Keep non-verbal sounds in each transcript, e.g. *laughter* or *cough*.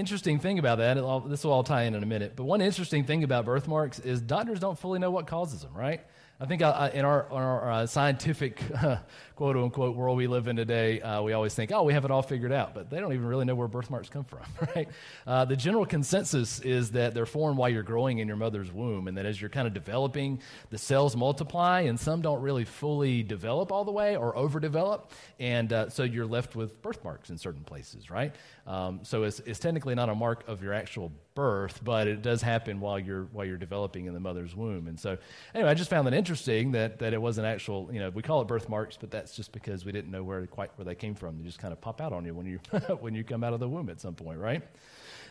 Interesting thing about that, this will all tie in in a minute, but one interesting thing about birthmarks is doctors don't fully know what causes them, right? I think uh, uh, in our, our uh, scientific *laughs* uh, quote unquote world we live in today, uh, we always think, oh, we have it all figured out, but they don't even really know where birthmarks come from, *laughs* right? Uh, the general consensus is that they're formed while you're growing in your mother's womb, and that as you're kind of developing, the cells multiply, and some don't really fully develop all the way or overdevelop, and so you're left with birthmarks in certain places, right? Um, so it's, it's technically not a mark of your actual birth, but it does happen while you're while you're developing in the mother's womb. And so, anyway, I just found that interesting that that it wasn't actual. You know, we call it birthmarks, but that's just because we didn't know where quite where they came from. They just kind of pop out on you when you *laughs* when you come out of the womb at some point, right?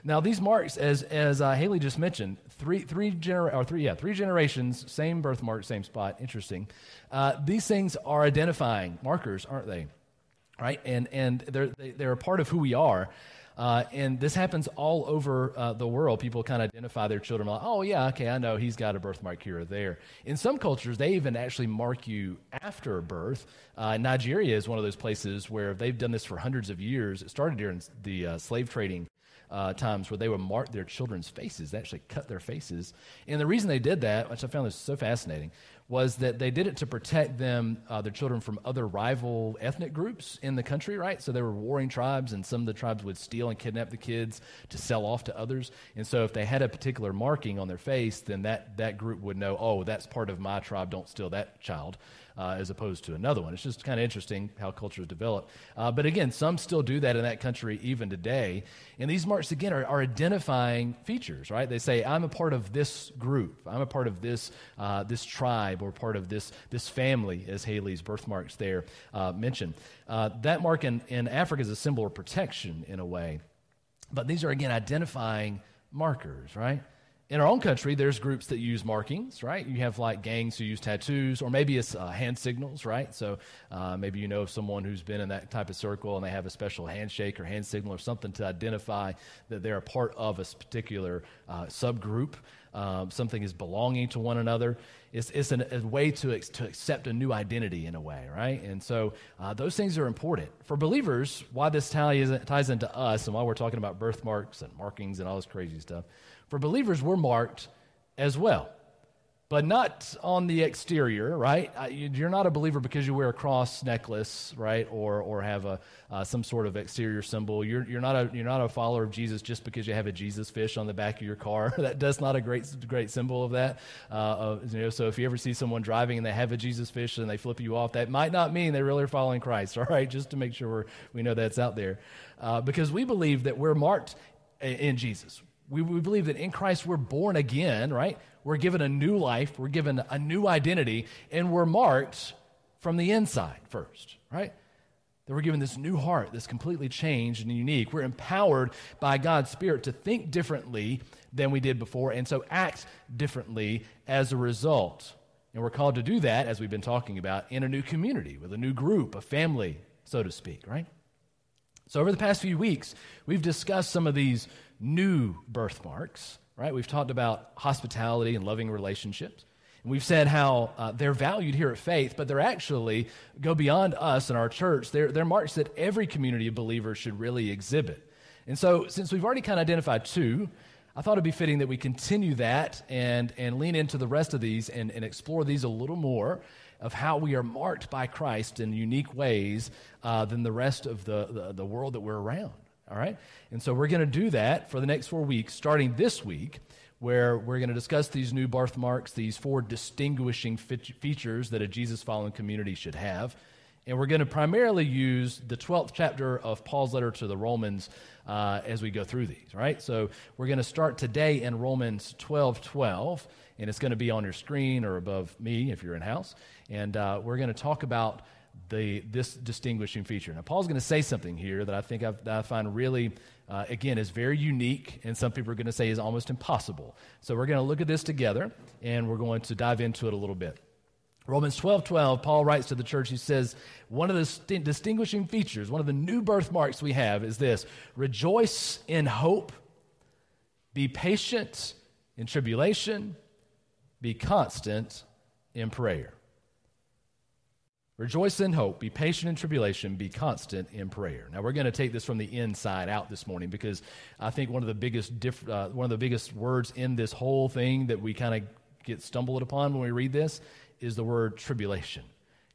Now, these marks, as as uh, Haley just mentioned, three three gener- or three yeah three generations, same birthmark, same spot. Interesting. Uh, these things are identifying markers, aren't they? Right, and and they're they, are they are a part of who we are. Uh, and this happens all over uh, the world. People kind of identify their children like, oh, yeah, okay, I know he's got a birthmark here or there. In some cultures, they even actually mark you after birth. Uh, Nigeria is one of those places where they've done this for hundreds of years. It started during the uh, slave trading uh, times where they would mark their children's faces. They actually cut their faces. And the reason they did that, which I found this so fascinating, was that they did it to protect them, uh, their children, from other rival ethnic groups in the country, right? So they were warring tribes, and some of the tribes would steal and kidnap the kids to sell off to others. And so if they had a particular marking on their face, then that, that group would know, oh, that's part of my tribe, don't steal that child uh, as opposed to another one. It's just kind of interesting how cultures develop. Uh, but again, some still do that in that country even today. And these marks, again, are, are, identifying features, right? They say, I'm a part of this group, I'm a part of this, uh, this tribe, or part of this, this family, as Haley's birthmarks there uh, mention. Uh, that mark in, in Africa is a symbol of protection in a way. But these are, again, identifying markers, right? in our own country, there's groups that use markings, right? You have like gangs who use tattoos, or maybe it's uh, hand signals, right? So uh, maybe you know of someone who's been in that type of circle and they have a special handshake or hand signal or something to identify that they're a part of a particular uh, subgroup. Um, something is belonging to one another. It's, it's an, a way to, to accept a new identity in a way, right? And so uh, those things are important. For believers, why this ties, ties into us and why we're talking about birthmarks and markings and all this crazy stuff for believers, we're marked as well, but not on the exterior, right? You're not a believer because you wear a cross necklace, right, or or have a uh, some sort of exterior symbol. You're you're not a you're not a follower of Jesus just because you have a Jesus fish on the back of your car. *laughs* that does not a great great symbol of that. Uh, you know, so if you ever see someone driving and they have a Jesus fish and they flip you off, that might not mean they really are following Christ. *laughs* All right, just to make sure we we know that's out there, uh, because we believe that we're marked in Jesus we, we believe that in Christ we're born again, right? We're given a new life, we're given a new identity, and we're marked from the inside first, right? That we're given this new heart that's completely changed and unique. We're empowered by God's Spirit to think differently than we did before and so act differently as a result. And we're called to do that, as we've been talking about, in a new community, with a new group, a family, so to speak, right? So, over the past few weeks, we've discussed some of these new birthmarks, right? We've talked about hospitality and loving relationships. And we've said how uh, they're valued here at Faith, but they're actually go beyond us and our church. They're, they're marks that every community of believers should really exhibit. And so, since we've already kind of identified two, I thought it'd be fitting that we continue that and, and lean into the rest of these and, and explore these a little more of how we are marked by Christ in unique ways uh, than the rest of the, the, the world that we're around. All right? And so we're going to do that for the next four weeks, starting this week, where we're going to discuss these new birthmarks, these four distinguishing features that a Jesus following community should have. And we're going to primarily use the 12th chapter of Paul's letter to the Romans uh, as we go through these, right? So we're going to start today in Romans 12 12, and it's going to be on your screen or above me if you're in house. And uh, we're going to talk about the, this distinguishing feature. Now, Paul's going to say something here that I think I've, that I find really, uh, again, is very unique, and some people are going to say is almost impossible. So we're going to look at this together, and we're going to dive into it a little bit. Romans 12 12, Paul writes to the church, he says, One of the st- distinguishing features, one of the new birthmarks we have is this rejoice in hope, be patient in tribulation, be constant in prayer. Rejoice in hope, be patient in tribulation, be constant in prayer. Now we're going to take this from the inside out this morning because I think one of the biggest diff- uh, one of the biggest words in this whole thing that we kind of get stumbled upon when we read this is the word tribulation.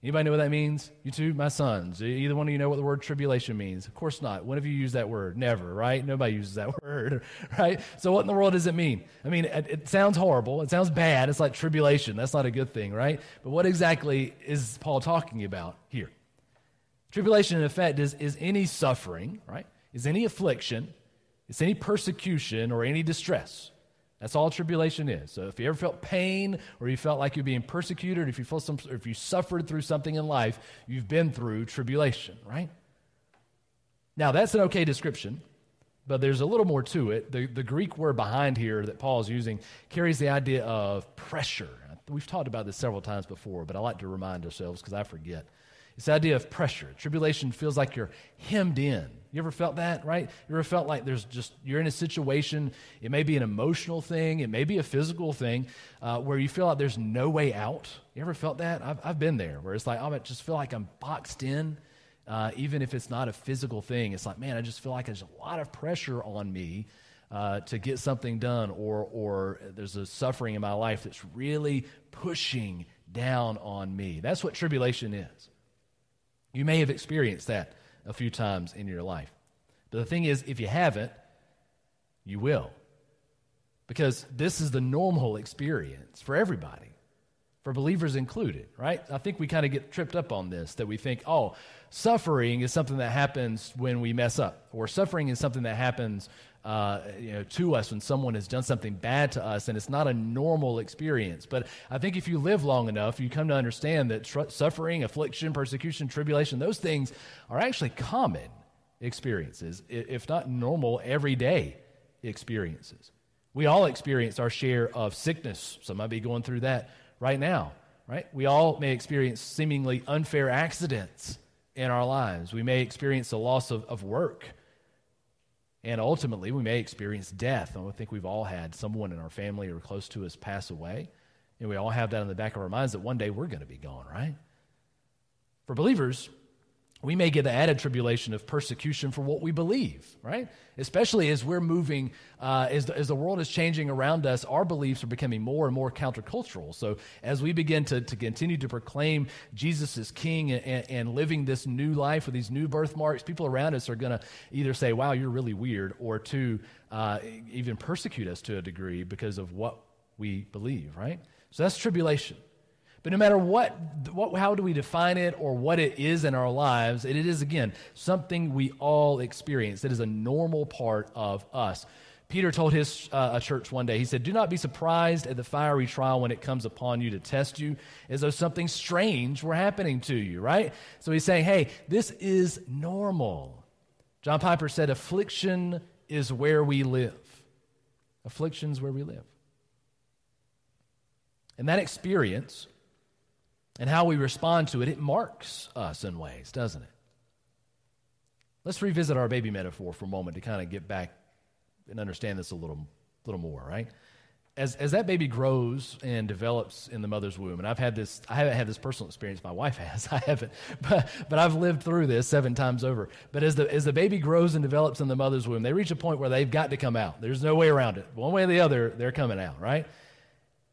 Anybody know what that means? You two, my sons. Either one of you know what the word tribulation means? Of course not. When have you used that word? Never, right? Nobody uses that *laughs* word, right? So what in the world does it mean? I mean, it, it, sounds horrible. It sounds bad. It's like tribulation. That's not a good thing, right? But what exactly is Paul talking about here? Tribulation, in effect, is, is any suffering, right? Is any affliction, is any persecution or any distress that's all tribulation is. So if you ever felt pain or you felt like you're being persecuted, if you felt some, if you suffered through something in life, you've been through tribulation, right? Now that's an okay description, but there's a little more to it. The, the Greek word behind here that Paul is using carries the idea of pressure. We've talked about this several times before, but I like to remind ourselves because I forget. It's the idea of pressure. Tribulation feels like you're hemmed in. You ever felt that, right? You ever felt like there's just, you're in a situation, it may be an emotional thing, it may be a physical thing, uh, where you feel like there's no way out? You ever felt that? I've, I've been there, where it's like, oh, I just feel like I'm boxed in, uh, even if it's not a physical thing. It's like, man, I just feel like there's a lot of pressure on me uh, to get something done, or, or there's a suffering in my life that's really pushing down on me. That's what tribulation is. You may have experienced that a few times in your life. But the thing is, if you haven't, you will. Because this is the normal experience for everybody, for believers included, right? I think we kind of get tripped up on this that we think, oh, suffering is something that happens when we mess up, or suffering is something that happens uh, you know, to us when someone has done something bad to us, and it's not a normal experience. But I think if you live long enough, you come to understand that tr- suffering, affliction, persecution, tribulation, those things are actually common experiences, if not normal, everyday experiences. We all experience our share of sickness. Some might be going through that right now, right? We all may experience seemingly unfair accidents in our lives. We may experience the loss of, of work and ultimately, we may experience death. I think we've all had someone in our family or close to us pass away. And we all have that in the back of our minds that one day we're going to be gone, right? For believers, we may get the added tribulation of persecution for what we believe, right? Especially as we're moving, uh, as, the, as the world is changing around us, our beliefs are becoming more and more countercultural. So as we begin to, to continue to proclaim Jesus as King and, and living this new life with these new birthmarks, people around us are going to either say, wow, you're really weird, or to uh, even persecute us to a degree because of what we believe, right? So that's tribulation. But no matter what, what, how do we define it or what it is in our lives, it is, again, something we all experience. It is a normal part of us. Peter told his uh, church one day, he said, Do not be surprised at the fiery trial when it comes upon you to test you, as though something strange were happening to you, right? So he's saying, Hey, this is normal. John Piper said, Affliction is where we live. Affliction is where we live. And that experience and how we respond to it, it marks us in ways, doesn't it? Let's revisit our baby metaphor for a moment to kind of get back and understand this a little, little more, right? As, as that baby grows and develops in the mother's womb, and I've had this, I haven't had this personal experience, my wife has, *laughs* I haven't, but, but I've lived through this seven times over. But as the, as the baby grows and develops in the mother's womb, they reach a point where they've got to come out. There's no way around it. One way or the other, they're coming out, right?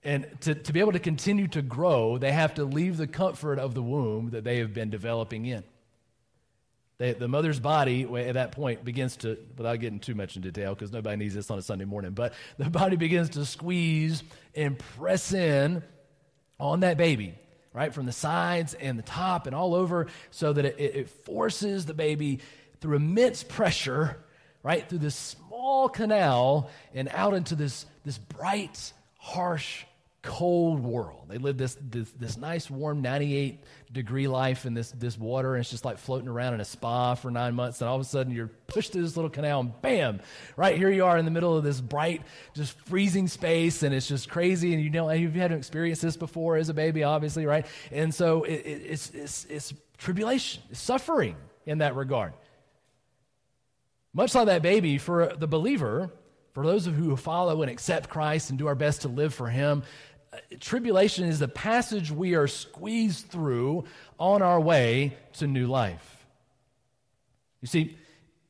And to, to be able to continue to grow, they have to leave the comfort of the womb that they have been developing in. They, the mother's body, at that point, begins to, without getting too much in detail, because nobody needs this on a Sunday morning, but the body begins to squeeze and press in on that baby, right? From the sides and the top and all over, so that it, it forces the baby through immense pressure, right? Through this small canal and out into this, this bright, harsh cold world. They live this, this, this nice, warm, 98 degree life in this, this water, and it's just like floating around in a spa for nine months. And all of a sudden, you're pushed through this little canal, and bam, right here you are in the middle of this bright, just freezing space, and it's just crazy. And you know, you've had to experience this before as a baby, obviously, right? And so it, it, it's, it's, it's tribulation, it's suffering in that regard. Much like that baby, for the believer, for those of who follow and accept Christ and do our best to live for Him, tribulation is the passage we are squeezed through on our way to new life. You see,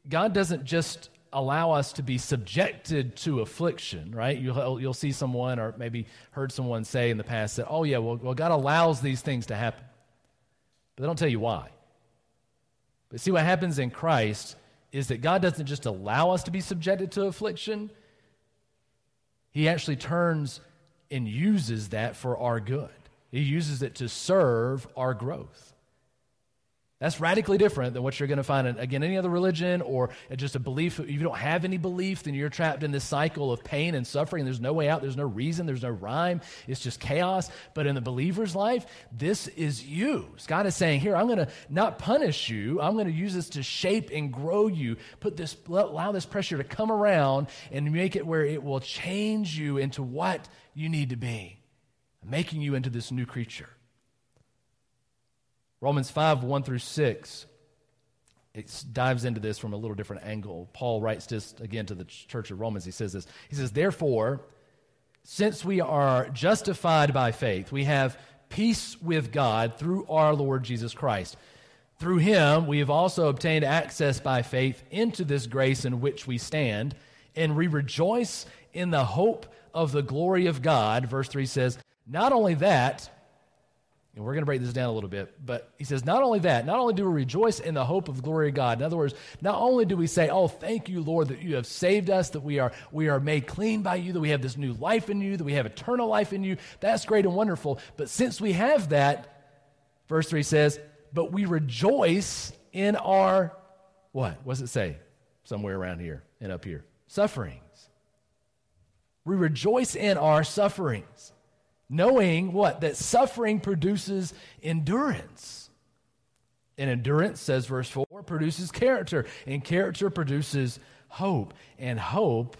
God doesn't just allow us to be subjected to affliction, right? You'll, you'll see someone, or maybe heard someone say in the past that, oh, yeah, well, well, God allows these things to happen. But they don't tell you why. But see, what happens in Christ is that God doesn't just allow us to be subjected to affliction, He actually turns and uses that for our good. He uses it to serve our growth. That's radically different than what you're going to find in, again, any other religion or just a belief. If you don't have any belief, then you're trapped in this cycle of pain and suffering. There's no way out. There's no reason. There's no rhyme. It's just chaos. But in the believer's life, this is you. God is saying, here, I'm going to not punish you. I'm going to use this to shape and grow you. Put this, allow this pressure to come around and make it where it will change you into what you need to be, making you into this new creature. Romans 5 1 through 6 it dives into this from a little different angle. Paul writes this again to the church of Romans. He says this. He says, Therefore, since we are justified by faith, we have peace with God through our Lord Jesus Christ. Through him, we have also obtained access by faith into this grace in which we stand, and we rejoice in the hope of the glory of God. Verse 3 says, Not only that, and we're going to break this down a little bit, but he says, not only that, not only do we rejoice in the hope of the glory of God. In other words, not only do we say, oh, thank you, Lord, that you have saved us, that we are, we are made clean by you, that we have this new life in you, that we have eternal life in you. That's great and wonderful. But since we have that, verse 3 says, but we rejoice in our, what? What does it say? Somewhere around here and up here. Sufferings. We rejoice in our sufferings knowing what? That suffering produces endurance. And endurance, says verse 4, produces character, and character produces hope. And hope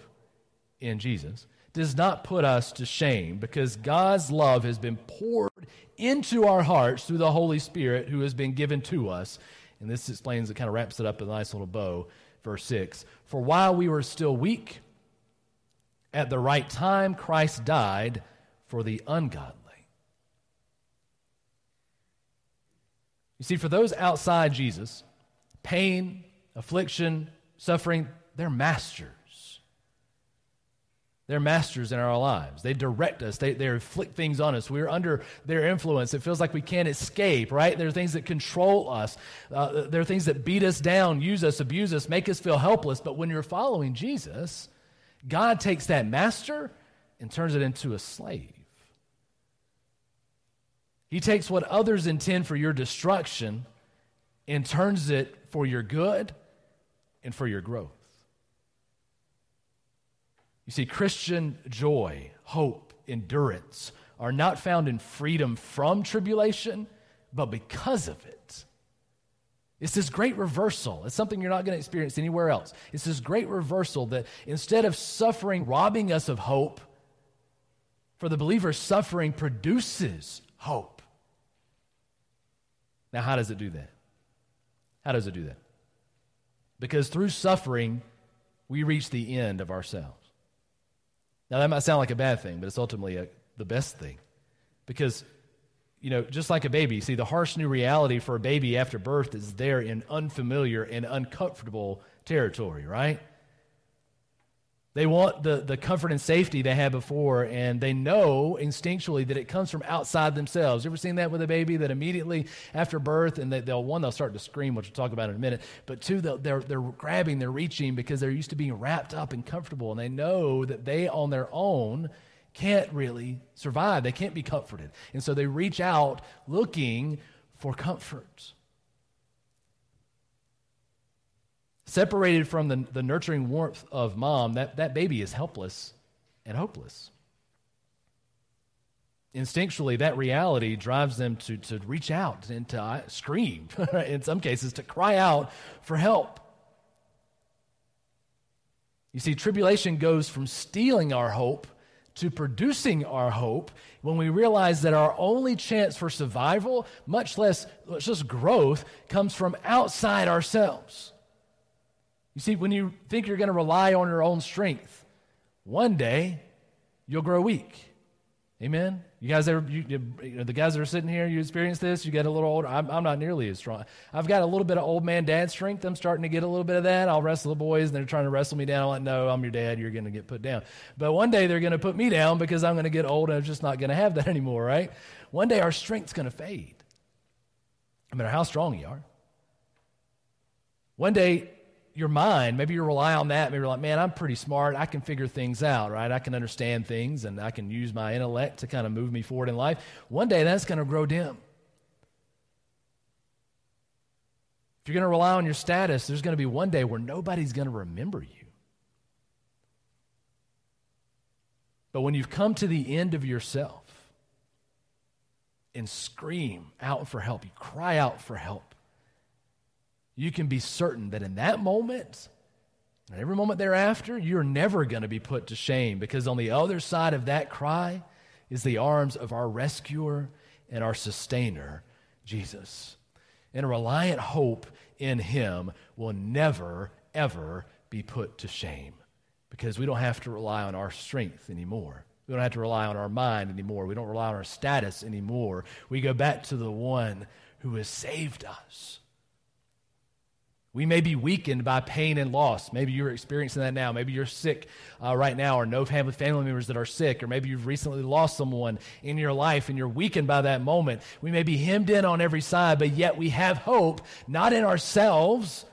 in Jesus does not put us to shame because God's love has been poured into our hearts through the Holy Spirit who has been given to us. And this explains, it kind of wraps it up in a nice little bow. Verse 6 For while we were still weak, at the right time Christ died for the ungodly. You see, for those outside Jesus, pain, affliction, suffering, they're masters. They're masters in our lives. They direct us, they, they inflict things on us. We're under their influence. It feels like we can't escape, right? There are things that control us, uh, there are things that beat us down, use us, abuse us, make us feel helpless. But when you're following Jesus, God takes that master and turns it into a slave. He takes what others intend for your destruction and turns it for your good and for your growth. You see, Christian joy, hope, endurance are not found in freedom from tribulation, but because of it. It's this great reversal. It's something you're not going to experience anywhere else. It's this great reversal that instead of suffering robbing us of hope, for the believer, suffering produces hope. Now, how does it do that? How does it do that? Because through suffering, we reach the end of ourselves. Now, that might sound like a bad thing, but it's ultimately a, the best thing. Because, you know, just like a baby, see, the harsh new reality for a baby after birth is there in unfamiliar and uncomfortable territory, right? They want the, the comfort and safety they had before, and they know instinctually that it comes from outside themselves. You ever seen that with a baby that immediately after birth, and they, will one, they'll start to scream, which we'll talk about in a minute, but two, they're, they're grabbing, they're reaching because they're used to being wrapped up and comfortable, and they know that they on their own can't really survive. They can't be comforted. And so they reach out looking for comfort. Separated from the, the nurturing warmth of mom, that, that baby is helpless and hopeless. Instinctually, that reality drives them to, to reach out and to uh, scream, *laughs* in some cases, to cry out for help. You see, tribulation goes from stealing our hope to producing our hope when we realize that our only chance for survival, much less just growth, comes from outside ourselves. You see, when you think you're going to rely on your own strength, one day you'll grow weak Amen. You guys ever, you, you the guys that are sitting here, you experience this. You get a little older. I'm, I'm, not nearly as strong. I've got a little bit of old man dad strength. I'm starting to get a little bit of that. I'll wrestle the boys, and they're trying to wrestle me down. I'm like, no, I'm your dad. You're going to get put down. But one day they're going to put me down because I'm going to get old, and I'm just not going to have that *laughs* anymore, right? One day our strength's going to fade. No matter how strong you are. One day your mind, maybe you rely on that. Maybe you're like, man, I'm pretty smart. I can figure things out, right? I can understand things and I can use my intellect to kind of move me forward in life. One day that's going to grow dim. If you're going to rely on your status, there's going to be one day where nobody's going to remember you. But when you've come to the end of yourself and scream out for help, you cry out for help you can be certain that in that moment, and every moment thereafter, you're never going to be put to shame because on the other side of that cry is the arms of our rescuer and our sustainer, Jesus. And a reliant hope in him will never, ever be put to shame because we don't have to rely on our strength anymore. We don't have to rely on our mind anymore. We don't rely on our status anymore. We go back to the one who has saved us we may be weakened by pain and loss. Maybe you're experiencing that now. Maybe you're sick uh, right now, or know family, family members that are sick, or maybe you've recently lost someone in your life and you're weakened by that moment. We may be hemmed in on every side, but yet we have hope, not in ourselves,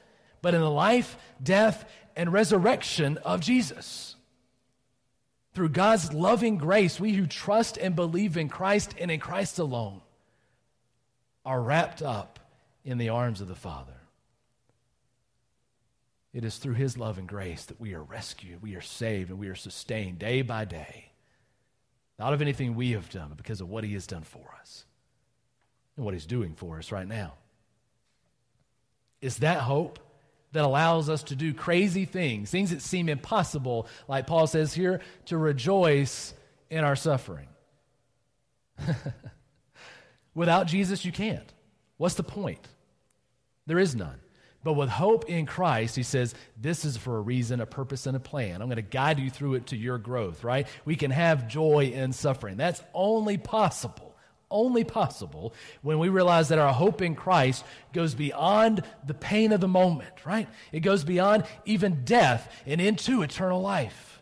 but in the life, death, and resurrection of Jesus. Through God's loving grace, we who trust and believe in Christ and in Christ alone are wrapped up in the arms of the Father. It is through His love and grace that we are rescued, we are saved, and we are sustained day by day. Not of anything we have done, but because of what He has done for us and what He's doing for us right now. It's that hope that allows us to do crazy things, things that seem impossible, like Paul says here, to rejoice in our suffering. *laughs* Without Jesus, you can't. What's the point? There is none. But with hope in Christ, he says, this is for a reason, a purpose, and a plan. I'm going to guide you through it to your growth, right? We can have joy in suffering. That's only possible, only possible when we realize that our hope in Christ goes beyond the pain of the moment, right? It goes beyond even death and into eternal life.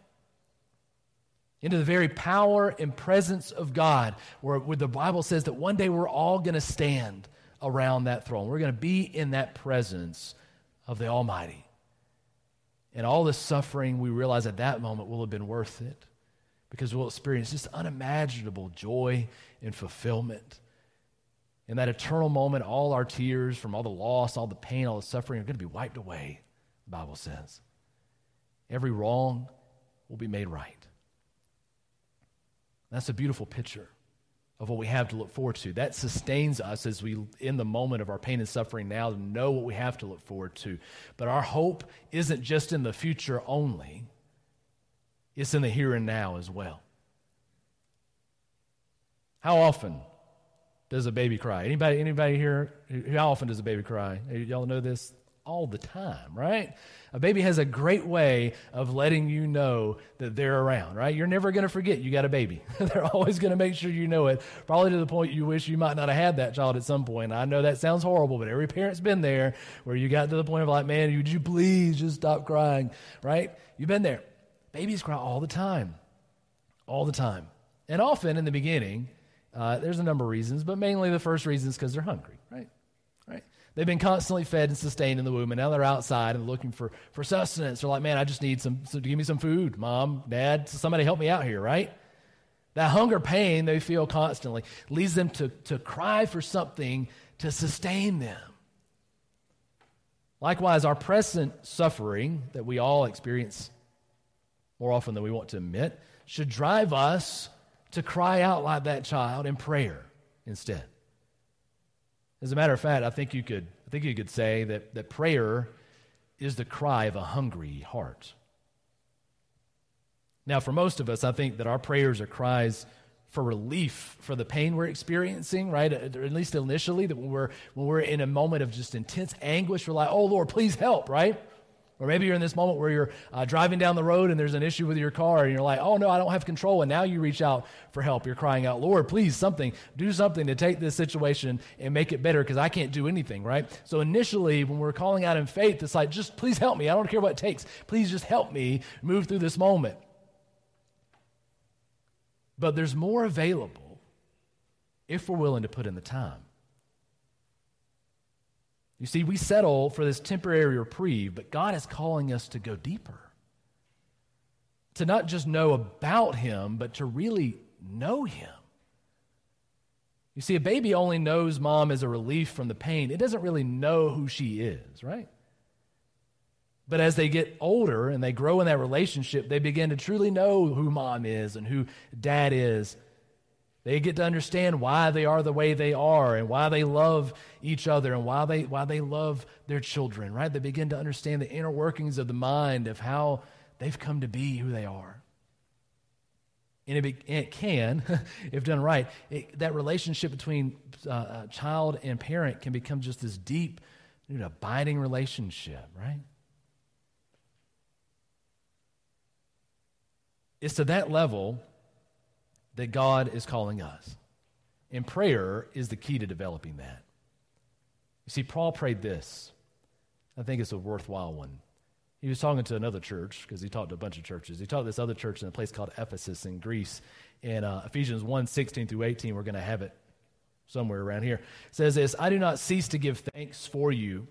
Into the very power and presence of God, where, where the Bible says that one day we're all going to stand around that throne. We're going to be in that presence of the Almighty. And all the suffering we realize at that moment will have been worth it because we'll experience just unimaginable joy and fulfillment. In that eternal moment, all our tears from all the loss, all the pain, all the suffering are going to be wiped away, the Bible says. Every wrong will be made right. That's a beautiful picture of what we have to look forward to. That sustains us as we, in the moment of our pain and suffering now, to know what we have to look forward to. But our hope isn't just in the future only, it's in the here and now as well. How often does a baby cry? Anybody, anybody here? How often does a baby cry? Y'all know this? All the time, right? A baby has a great way of letting you know that they're around, right? You're never going to forget you got a baby. *laughs* they're always going to make sure you know it, probably to the point you wish you might not have had that child at some point. I know that sounds horrible, but every parent's been there where you got to the point of like, man, would you please just stop crying, right? You've been there. Babies cry all the time, all the time. And often in the beginning, uh, there's a number of reasons, but mainly the first reason is because they're hungry, right? right? They've been constantly fed and sustained in the womb, and now they're outside and looking for, for sustenance. They're like, man, I just need some, so give me some food, mom, dad, somebody help me out here, right? That hunger pain they feel constantly leads them to, to cry for something to sustain them. Likewise, our present suffering that we all experience more often than we want to admit should drive us to cry out like that child in prayer instead. As a matter of fact, I think you could, I think you could say that, that prayer is the cry of a hungry heart. Now, for most of us, I think that our prayers are cries for relief for the pain we're experiencing, right? At least initially, that when we're, when we're in a moment of just intense anguish, we're like, oh, Lord, please help, right? Or maybe you're in this moment where you're uh, driving down the road and there's an issue with your car and you're like, oh no, I don't have control. And now you reach out for help. You're crying out, Lord, please, something, do something to take this situation and make it better because I can't do anything, right? So initially, when we're calling out in faith, it's like, just please help me. I don't care what it takes. Please just help me move through this moment. But there's more available if we're willing to put in the time. You see, we settle for this temporary reprieve, but God is calling us to go deeper. To not just know about Him, but to really know Him. You see, a baby only knows mom as a relief from the pain. It doesn't really know who she is, right? But as they get older and they grow in that relationship, they begin to truly know who mom is and who dad is they get to understand why they are the way they are and why they love each other and why they, why they love their children, right? They begin to understand the inner workings of the mind of how they've come to be who they are. And it, be, it can, *laughs* if done right, it, that relationship between uh, child and parent can become just this deep, know, abiding relationship, right? It's to that level that God is calling us. And prayer is the key to developing that. You see, Paul prayed this. I think it's a worthwhile one. He was talking to another church because he talked to a bunch of churches. He talked to this other church in a place called Ephesus in Greece. In uh, Ephesians 1 16 through 18, we're going to have it somewhere around here. It says this I do not cease to give thanks for you,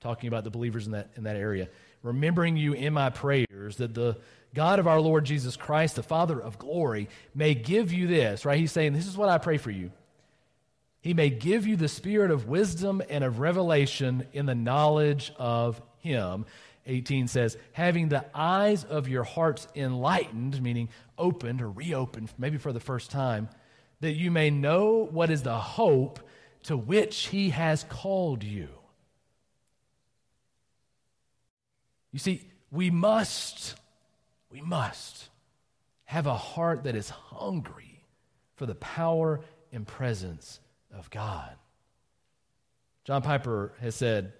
talking about the believers in that, in that area, remembering you in my prayers that the God of our Lord Jesus Christ, the Father of glory, may give you this, right? He's saying, This is what I pray for you. He may give you the spirit of wisdom and of revelation in the knowledge of Him. 18 says, having the eyes of your hearts enlightened, meaning opened or reopened, maybe for the first time, that you may know what is the hope to which He has called you. You see, we must we must have a heart that is hungry for the power and presence of God. John Piper has said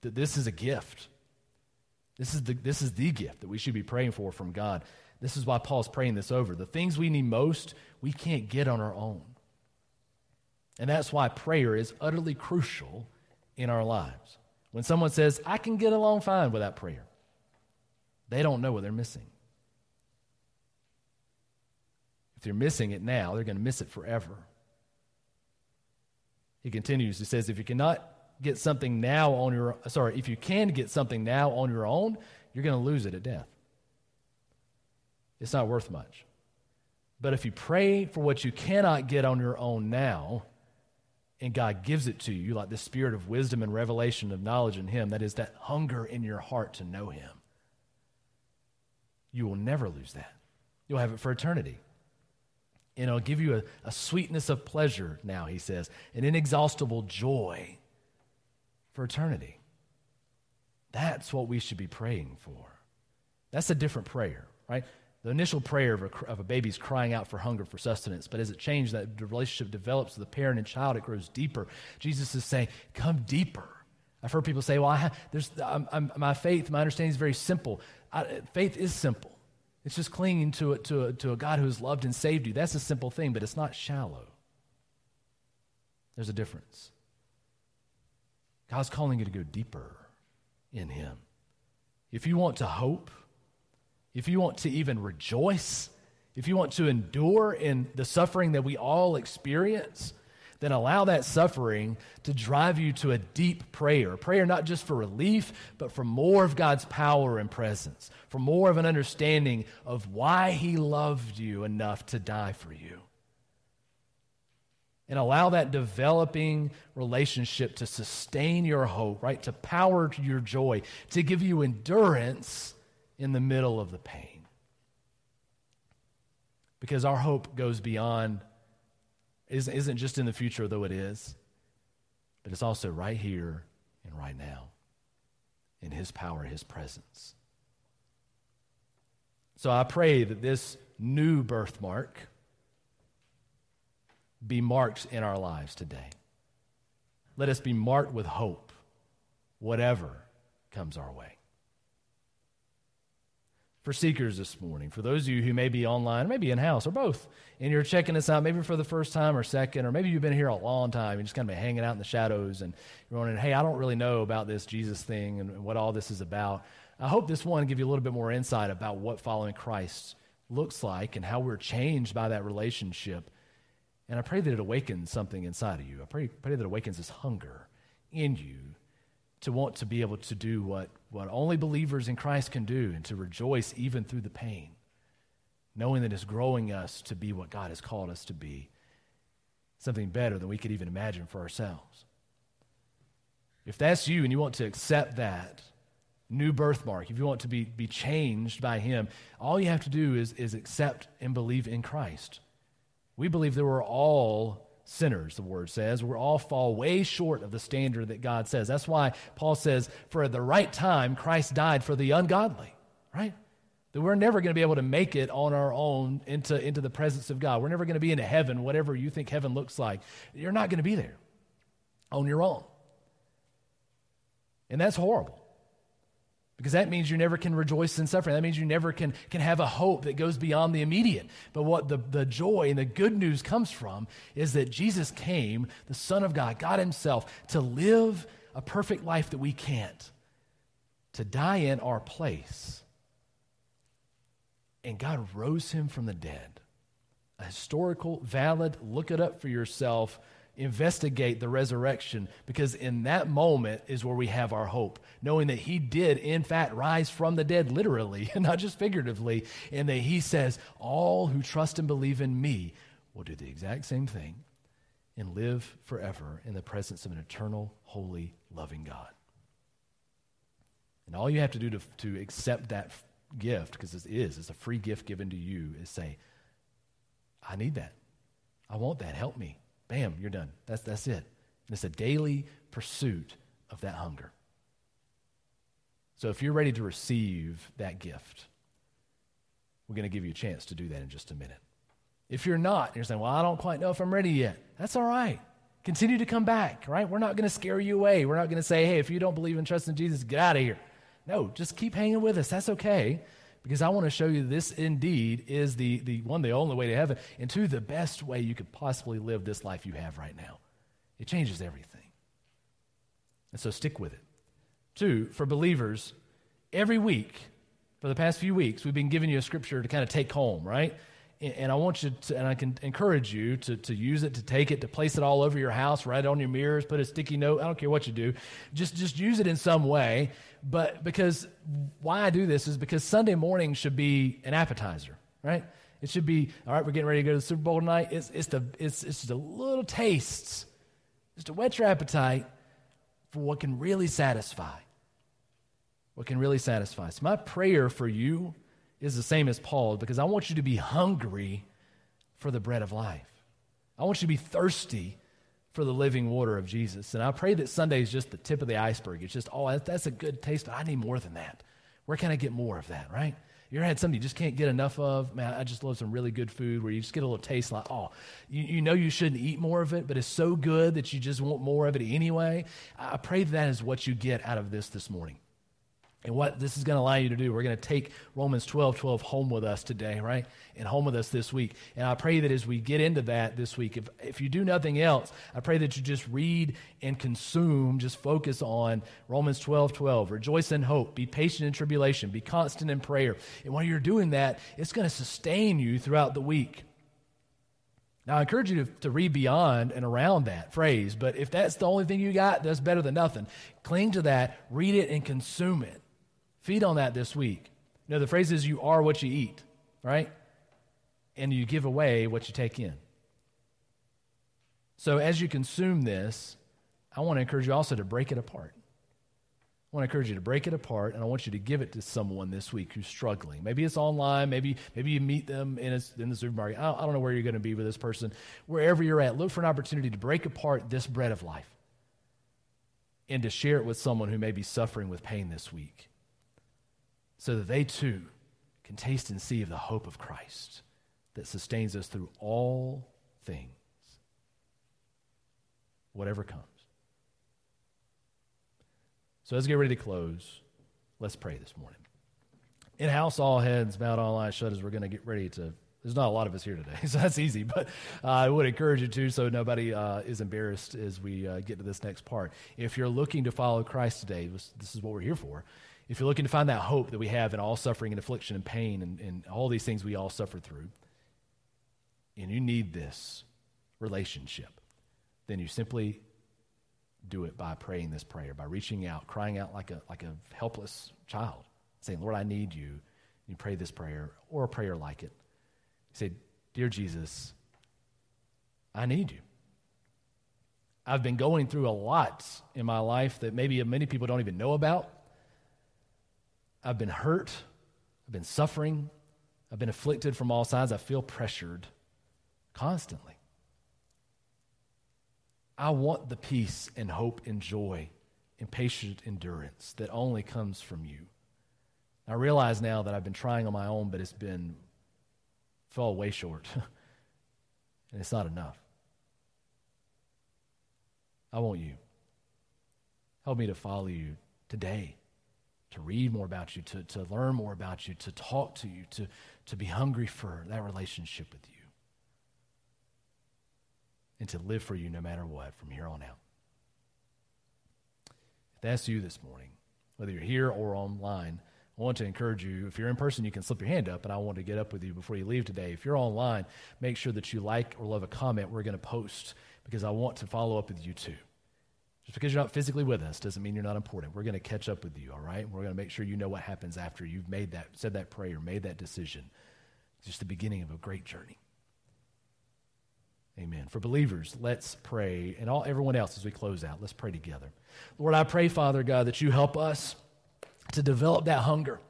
that this is a gift. This is, the, this is the gift that we should be praying for from God. This is why Paul's praying this over. The things we need most, we can't get on our own. And that's why prayer is utterly crucial in our lives. When someone says, I can get along fine without prayer, they don't know what they're missing. If they're missing it now, they're going to miss it forever. He continues, he says, if you cannot get something now on your sorry, if you can get something now on your own, you're going to lose it at death. It's not worth much. But if you pray for what you cannot get on your own now, and God gives it to you, like the spirit of wisdom and revelation of knowledge in Him, that is that hunger in your heart to know Him, you will never lose that. You'll have it for eternity. And it'll give you a, a sweetness of pleasure now, he says, an inexhaustible joy for eternity. That's what we should be praying for. That's a different prayer, right? The initial prayer of a, of a baby's crying out for hunger, for sustenance, but as it changes, that relationship develops with the parent and child, it grows deeper. Jesus is saying, Come deeper. I've heard people say, Well, I there's, I'm, I'm, my faith, my understanding is very simple. I, faith is simple. It's just clinging to, to, a, to a God who has loved and saved you. That's a simple thing, but it's not shallow. There's a difference. God's calling you to go deeper in Him. If you want to hope, if you want to even rejoice, if you want to endure in the suffering that we all experience, then allow that suffering to drive you to a deep prayer. Prayer not just for relief, but for more of God's power and presence, for more of an understanding of why He loved you enough to die for you. And allow that developing relationship to sustain your hope, right? To power your joy, to give you endurance in the middle of the pain. Because our hope goes beyond isn't just in the future, though it is, but it's also right here and right now in His power, His presence. So I pray that this new birthmark be marked in our lives today. Let us be marked with hope, whatever comes our way. For seekers this morning, for those of you who may be online, maybe in house, or both, and you're checking us out maybe for the first time or second, or maybe you've been here a long time, you're just kind of been hanging out in the shadows, and you're wondering, hey, I don't really know about this Jesus thing and what all this is about. I hope this one give you a little bit more insight about what following Christ looks like and how we're changed by that relationship. And I pray that it awakens something inside of you. I pray, pray that it awakens this hunger in you to want to be able to do what, what only believers in Christ can do and to rejoice even through the pain, knowing that it's growing us to be what God has called us to be, something better than we could even imagine for ourselves. If that's you and you want to accept that new birthmark, if you want to be, be changed by Him, all you have to do is, is accept and believe in Christ. We believe that we're all sinners, the word says. We all fall way short of the standard that God says. That's why Paul says, for at the right time, Christ died for the ungodly, right? That we're never going to be able to make it on our own into, into the presence of God. We're never going to be into heaven, whatever you think heaven looks like. You're not going to be there on your own. And that's horrible. Because that means you never can rejoice in suffering. That means you never can, can have a hope that goes beyond the immediate. But what the, the joy and the good news comes from is that Jesus came, the Son of God, God Himself, to live a perfect life that we can't, to die in our place. And God rose Him from the dead. A historical, valid, look it up for yourself investigate the resurrection because in that moment is where we have our hope, knowing that he did, in fact, rise from the dead, literally, and *laughs* not just figuratively, and that he says, All who trust and believe in me will do the exact same thing and live forever in the presence of an eternal, holy, loving God. And all you have to do to, to accept that gift, because it is, it's a free gift given to you, is say, I need that. I want that. Help me. Bam, you're done. That's, that's it. And it's a daily pursuit of that hunger. So if you're ready to receive that gift, we're going to give you a chance to do that in just a minute. If you're not, you're saying, well, I don't quite know if I'm ready yet. That's all right. Continue to come back, right? We're not going to scare you away. We're not going to say, hey, if you don't believe and trust in Jesus, get out of here. No, just keep hanging with us. That's okay because I want to show you this indeed is the, the one, the only way to heaven, and two, the best way you could possibly live this life you have right now. It changes everything. And so stick with it. Two, for believers, every week, for the past few weeks, we've been giving you a scripture to kind of take home, right? And I want you to, and I can encourage you to, to use it, to take it, to place it all over your house, write it on your mirrors, put a sticky note. I don't care what you do. Just, just use it in some way. But because why I do this is because Sunday morning should be an appetizer, right? It should be, all right, we're getting ready to go to the Super Bowl tonight. It's, it's, the, it's, it's just a little taste, just to whet your appetite for what can really satisfy. What can really satisfy. So, my prayer for you is the same as Paul because I want you to be hungry for the bread of life. I want you to be thirsty for the living water of Jesus. And I pray that Sunday is just the tip of the iceberg. It's just, oh, that's a good taste. but I need more than that. Where can I get more of that, right? You ever had something you just can't get enough of? Man, I just love some really good food where you just get a little taste like, oh, you, you know you shouldn't eat more of it, but it's so good that you just want more of it anyway. I pray that is what you get out of this this morning. And what this is going to allow you to do, we're going to take Romans 12 12 home with us today, right? And home with us this week. And I pray that as we get into that this week, if, if you do nothing else, I pray that you just read and consume, just focus on Romans 12 12. Rejoice in hope, be patient in tribulation, be constant in prayer. And while you're doing that, it's going to sustain you throughout the week. Now, I encourage you to, to read beyond and around that phrase, but if that's the only thing you got, that's better than nothing. Cling to that, read it, and consume it. Feed on that this week. You know, the phrase is you are what you eat, right? And you give away what you take in. So as you consume this, I want to encourage you also to break it apart. I want to encourage you to break it apart, and I want you to give it to someone this week who's struggling. Maybe it's online. Maybe maybe you meet them in, a, in the supermarket. I don't, I don't know where you're going to be with this person. Wherever you're at, look for an opportunity to break apart this bread of life and to share it with someone who may be suffering with pain this week so that they too can taste and see of the hope of Christ that sustains us through all things, whatever comes. So, let's get ready to close. Let's pray this morning. In house, all heads bowed, all eyes shut as we're going to get ready to. There's not a lot of us here today, *laughs* so that's easy, but uh, I would encourage you to so nobody uh, is embarrassed as we uh, get to this next part. If you're looking to follow Christ today, this, this, is what we're here for. If you're looking to find that hope that we have in all suffering and affliction and pain and, and all these things we all suffer through, and you need this relationship, then you simply do it by praying this prayer, by reaching out, crying out like a, like a helpless child, saying, Lord, I need you. You pray this prayer or a prayer like it. You say, Dear Jesus, I need you. I've been going through a lot in my life that maybe many people don't even know about. I've been hurt. I've been suffering. I've been afflicted from all sides. I feel pressured constantly. I want the peace and hope and joy and patient endurance that only comes from you. I realize now that I've been trying on my own, but it's been fell way short. *laughs* and it's not enough. I want you. Help me to follow you today, to read more about you, to, to learn more about you, to talk to you, to, to be hungry for that relationship with you and to live for you no matter what from here on out. If that's you this morning, whether you're here or online, I want to encourage you. If you're in person, you can slip your hand up, and I want to get up with you before you leave today. If you're online, make sure that you like or love a comment we're going to post because I want to follow up with you too. Just because you're not physically with us doesn't mean you're not important. We're going to catch up with you, all right? We're going to make sure you know what happens after you've made that, said that prayer, made that decision. It's just the beginning of a great journey. Amen. For believers, let's pray. And all everyone else as we close out, let's pray together. Lord, I pray, Father God, that you help us to develop that hunger.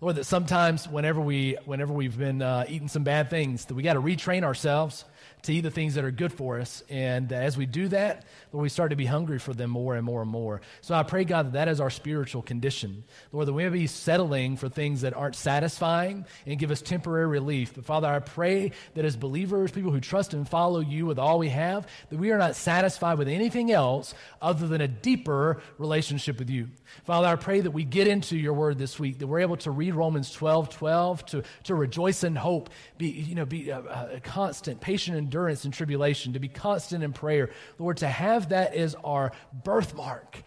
Lord, that sometimes whenever we whenever we've been uh, eating some bad things, that we got to retrain ourselves to eat the things that are good for us. And as we do that, Lord, we start to be hungry for them more and more and more. So I pray, God, that that is our spiritual condition. Lord, that we may be settling for things that aren't satisfying and give us temporary relief. But Father, I pray that as believers, people who trust and follow you with all we have, that we are not satisfied with anything else other than a deeper relationship with you. Father, I pray that we get into your word this week, that we're able to read Romans 12 12, to, to rejoice in hope, be, you know, be a, a constant, patient endurance in tribulation, to be constant in prayer. Lord, to have that as our birthmark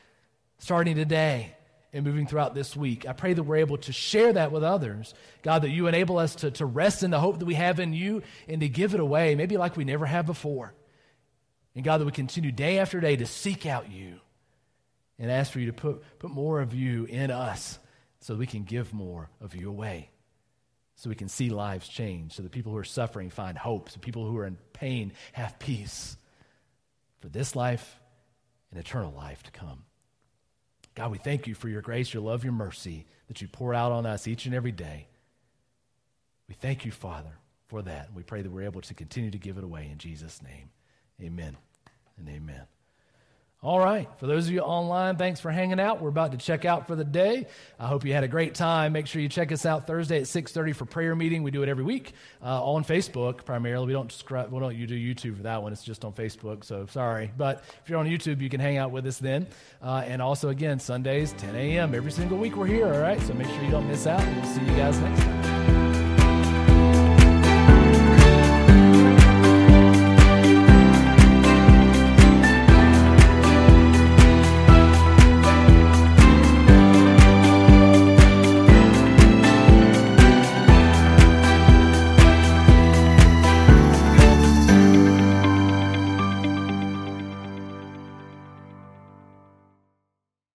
starting today and moving throughout this week. I pray that we're able to share that with others. God, that you enable us to, to rest in the hope that we have in you and to give it away, maybe like we never have before. And God, that we continue day after day to seek out you and ask for you to put, put more of you in us so we can give more of you away. So we can see lives change, so the people who are suffering find hope, so people who are in pain have peace for this life and eternal life to come. God, we thank you for your grace, your love, your mercy that you pour out on us each and every day. We thank you, Father, for that. We pray that we're able to continue to give it away in Jesus' name. Amen and amen. All right. For those of you online, thanks for hanging out. We're about to check out for the day. I hope you had a great time. Make sure you check us out Thursday at 6:30 for prayer meeting. We do it every week uh, on Facebook primarily. We don't we don't you do YouTube for that one. It's just on Facebook. So sorry, but if you're on YouTube, you can hang out with us then. Uh, and also again Sundays 10 a.m. every single week we're here. All right. So make sure you don't miss out. We'll see you guys next time.